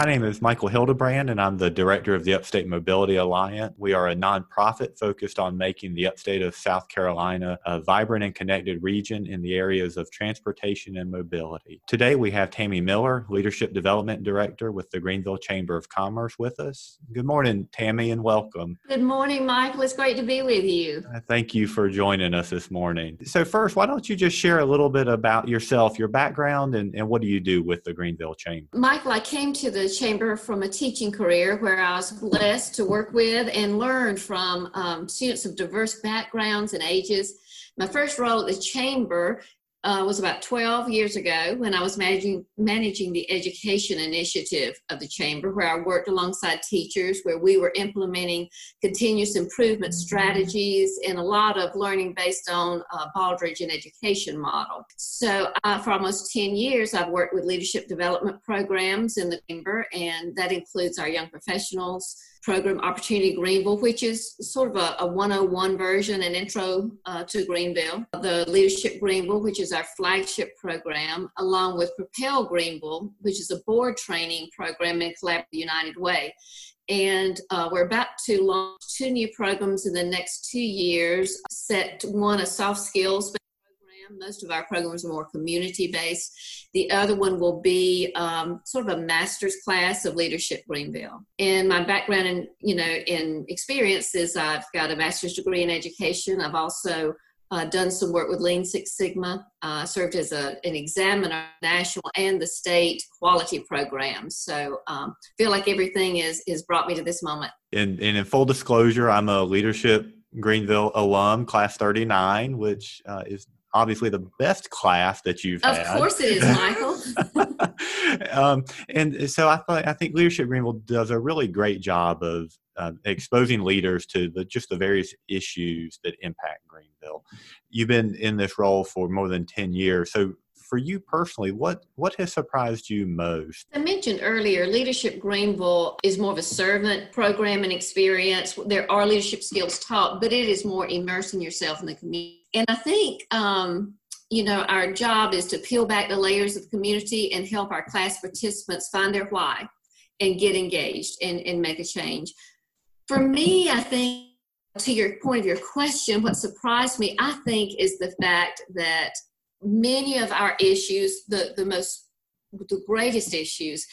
My name is Michael Hildebrand, and I'm the director of the Upstate Mobility Alliance. We are a nonprofit focused on making the upstate of South Carolina a vibrant and connected region in the areas of transportation and mobility. Today, we have Tammy Miller, Leadership Development Director with the Greenville Chamber of Commerce, with us. Good morning, Tammy, and welcome. Good morning, Michael. It's great to be with you. Thank you for joining us this morning. So, first, why don't you just share a little bit about yourself, your background, and, and what do you do with the Greenville Chamber? Michael, I came to the Chamber from a teaching career where I was blessed to work with and learn from um, students of diverse backgrounds and ages. My first role at the Chamber uh, was about 12 years ago when I was managing managing the education initiative of the chamber, where I worked alongside teachers, where we were implementing continuous improvement strategies and a lot of learning based on uh, Baldrige and education model. So uh, for almost 10 years, I've worked with leadership development programs in the chamber, and that includes our young professionals program Opportunity Greenville, which is sort of a, a 101 version, an intro uh, to Greenville. The Leadership Greenville, which is our flagship program, along with Propel Greenville, which is a board training program in Collaborative United Way. And uh, we're about to launch two new programs in the next two years. Set one, a soft skills most of our programs are more community based. The other one will be um, sort of a master's class of leadership Greenville. And my background in you know in experience is I've got a master's degree in education. I've also uh, done some work with Lean Six Sigma. Uh, served as a, an examiner, national and the state quality programs. So um, feel like everything is is brought me to this moment. And, and in full disclosure, I'm a leadership Greenville alum, class 39, which uh, is obviously the best class that you've of had. Of course it is, Michael. um, and so I, thought, I think Leadership Greenville does a really great job of uh, exposing leaders to the, just the various issues that impact Greenville. You've been in this role for more than 10 years. So for you personally, what what has surprised you most? I mentioned earlier, Leadership Greenville is more of a servant program and experience. There are leadership skills taught, but it is more immersing yourself in the community and I think, um, you know, our job is to peel back the layers of the community and help our class participants find their why and get engaged and, and make a change. For me, I think, to your point of your question, what surprised me, I think, is the fact that many of our issues, the, the most, the greatest issues,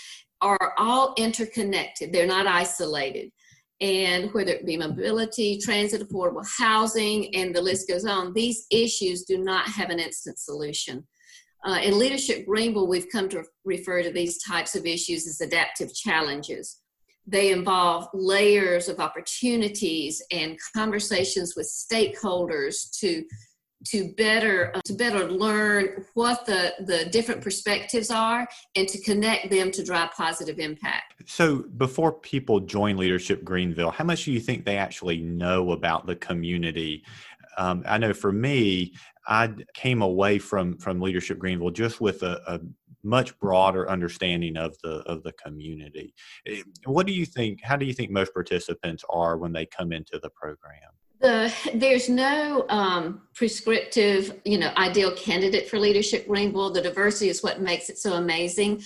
are all interconnected. They're not isolated and whether it be mobility, transit, affordable housing, and the list goes on, these issues do not have an instant solution. Uh, in Leadership Greenville, we've come to refer to these types of issues as adaptive challenges. They involve layers of opportunities and conversations with stakeholders to to better uh, to better learn what the the different perspectives are and to connect them to drive positive impact. So before people join leadership greenville how much do you think they actually know about the community? Um, i know for me i came away from from leadership greenville just with a, a much broader understanding of the of the community. Eh, what do you think how do you think most participants are when they come into the program the there's no um, prescriptive you know ideal candidate for leadership greenville the diversity is what makes it so amazing.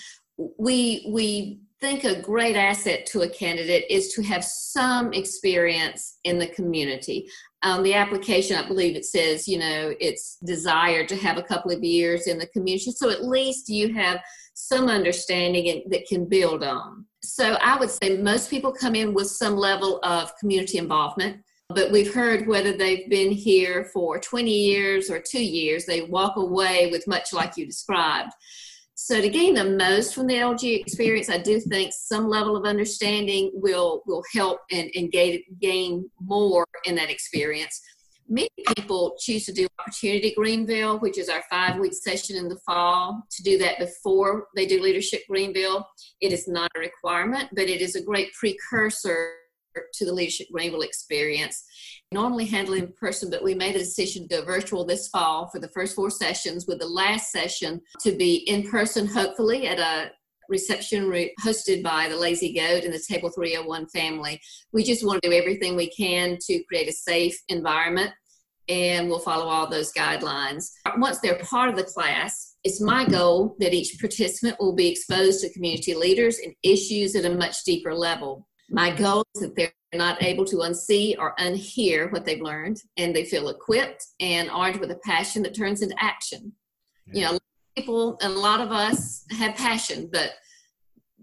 We we think a great asset to a candidate is to have some experience in the community. Um, the application i believe it says you know it's desired to have a couple of years in the community. So at least you have some understanding that can build on. So i would say most people come in with some level of community involvement but we've heard whether they've been here for 20 years or two years, they walk away with much like you described. So to gain the most from the LG experience, I do think some level of understanding will will help and, and gain, gain more in that experience. Many people choose to do Opportunity Greenville, which is our five week session in the fall, to do that before they do Leadership Greenville. It is not a requirement, but it is a great precursor to the Leadership Greenville experience. Normally handled in person, but we made a decision to go virtual this fall for the first four sessions, with the last session to be in person, hopefully, at a reception hosted by the Lazy Goat and the Table 301 family. We just want to do everything we can to create a safe environment, and we'll follow all those guidelines. Once they're part of the class, It's my goal that each participant will be exposed to community leaders and issues at a much deeper level. My goal is that they're not able to unsee or unhear what they've learned, and they feel equipped and armed with a passion that turns into action. Yeah. You know, people and a lot of us have passion, but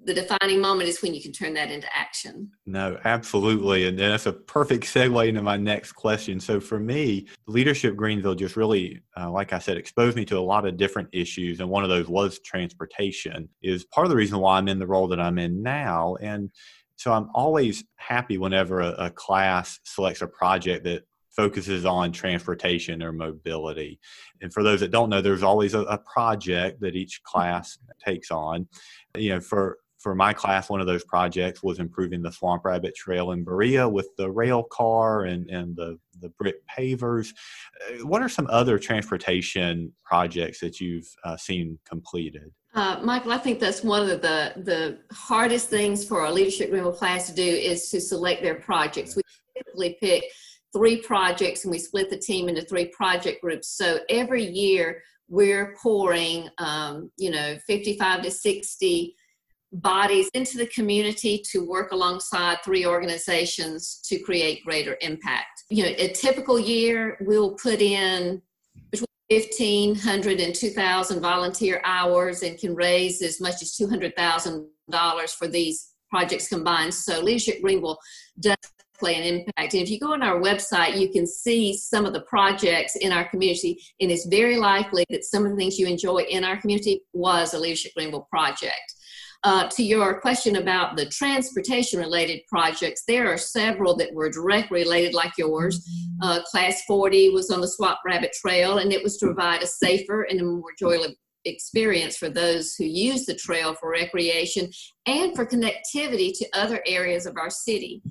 the defining moment is when you can turn that into action. No, absolutely. And that's a perfect segue into my next question. So, for me, Leadership Greenville just really, uh, like I said, exposed me to a lot of different issues. And one of those was transportation, is part of the reason why I'm in the role that I'm in now. And so, I'm always happy whenever a, a class selects a project that focuses on transportation or mobility. And for those that don't know, there's always a, a, project that each class takes on. You know, for for my class, one of those projects was improving the Swamp Rabbit Trail in Berea with the rail car and, and the, the brick pavers. Uh, what are some other transportation projects that you've uh, seen completed? Uh, Michael, I think that's one of the, the hardest things for our Leadership Greenville class to do is to select their projects. We typically pick three projects and we split the team into three project groups. So every year we're pouring, um, you know, 55 to 60 bodies into the community to work alongside three organizations to create greater impact. You know, a typical year, we'll put in 1,500 and 2,000 volunteer hours and can raise as much as $200,000 for these projects combined. So Leadership Greenville does play an impact. And if you go on our website, you can see some of the projects in our community, and it's very likely that some of the things you enjoy in our community was a Leadership Greenville project. Uh, to your question about the transportation related projects, there are several that were directly related, like yours. Mm-hmm. Uh, Class 40 was on the Swamp Rabbit Trail, and it was to provide a safer and a more joyful experience for those who use the trail for recreation and for connectivity to other areas of our city.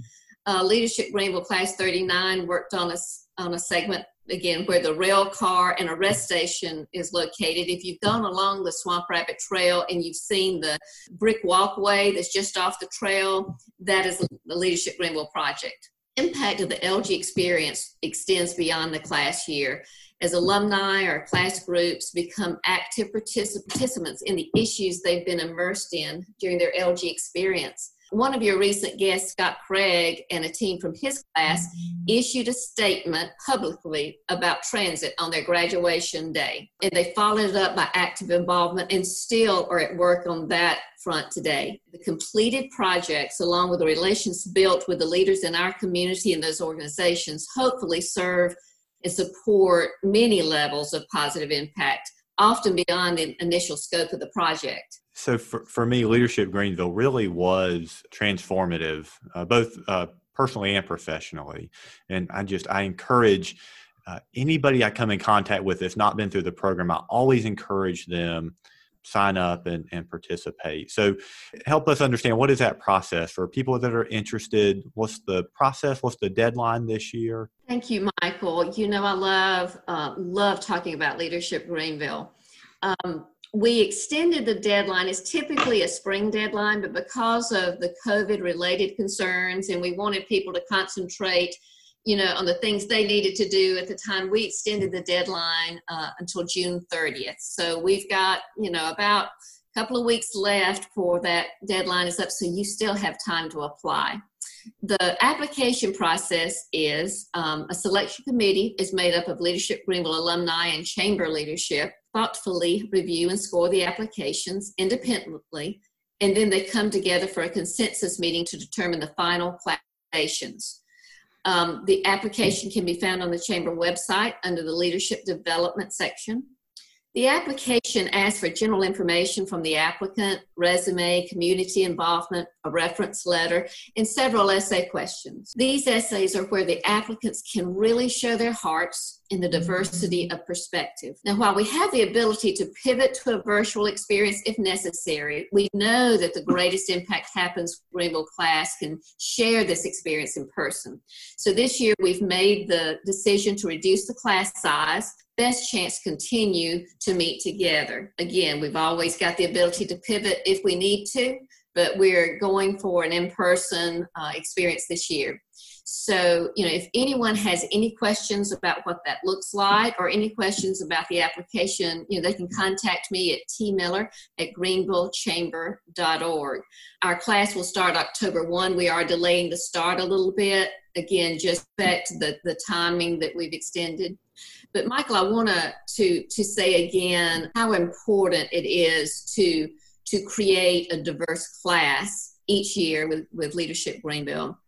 Uh, Leadership Greenville Class 39 worked on a, on a segment again where the rail car and a rest station is located. If you've gone along the Swamp Rabbit Trail and you've seen the brick walkway that's just off the trail, that is the Leadership Greenville project. Impact of the LG experience extends beyond the class year as alumni or class groups become active participants in the issues they've been immersed in during their LG experience. One of your recent guests, Scott Craig, and a team from his class issued a statement publicly about transit on their graduation day. And they followed it up by active involvement and still are at work on that front today. The completed projects, along with the relations built with the leaders in our community and those organizations, hopefully serve and support many levels of positive impact, often beyond the initial scope of the project. So for, for me, Leadership Greenville really was transformative, uh, both uh, personally and professionally. And I just, I encourage uh, anybody I come in contact with that's not been through the program, I always encourage them sign up and, and participate. So help us understand what is that process for people that are interested? What's the process? What's the deadline this year? Thank you, Michael. You know, I love, uh, love talking about Leadership Greenville. Um, we extended the deadline. It's typically a spring deadline, but because of the COVID related concerns and we wanted people to concentrate, you know, on the things they needed to do at the time, we extended the deadline uh, until June 30th. So we've got, you know, about a couple of weeks left for that deadline is up, so you still have time to apply. The application process is um, a selection committee is made up of Leadership Greenville alumni and chamber leadership thoughtfully review and score the applications independently, and then they come together for a consensus meeting to determine the final classifications. Um, the application can be found on the Chamber website under the Leadership Development section. The application asks for general information from the applicant, resume, community involvement, a reference letter, and several essay questions. These essays are where the applicants can really show their hearts in the diversity of perspective. Now, while we have the ability to pivot to a virtual experience if necessary, we know that the greatest impact happens when Greenville class can share this experience in person. So this year we've made the decision to reduce the class size best chance continue to meet together. Again, we've always got the ability to pivot if we need to, but we're going for an in-person uh, experience this year. So, you know, if anyone has any questions about what that looks like or any questions about the application, you know, they can contact me at tmiller at greenvillechamber.org. Our class will start October 1. We are delaying the start a little bit. Again, just back to the, the timing that we've extended. But Michael, I want to to say again how important it is to to create a diverse class each year with, with Leadership Greenville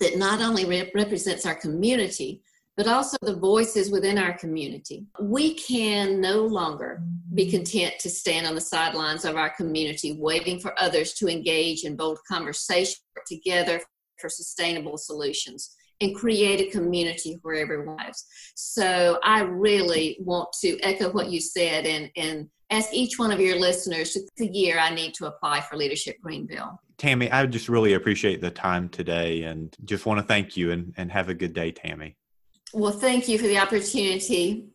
that not only rep- represents our community, but also the voices within our community. We can no longer be mm-hmm. content to stand on the sidelines of our community, waiting for others to engage in bold conversation together for sustainable solutions and create a community where everyone lives. So I really want to echo what you said and, and ask each one of your listeners the year I need to apply for Leadership Greenville. Tammy, I just really appreciate the time today and just want to thank you and, and have a good day, Tammy. Well, thank you for the opportunity.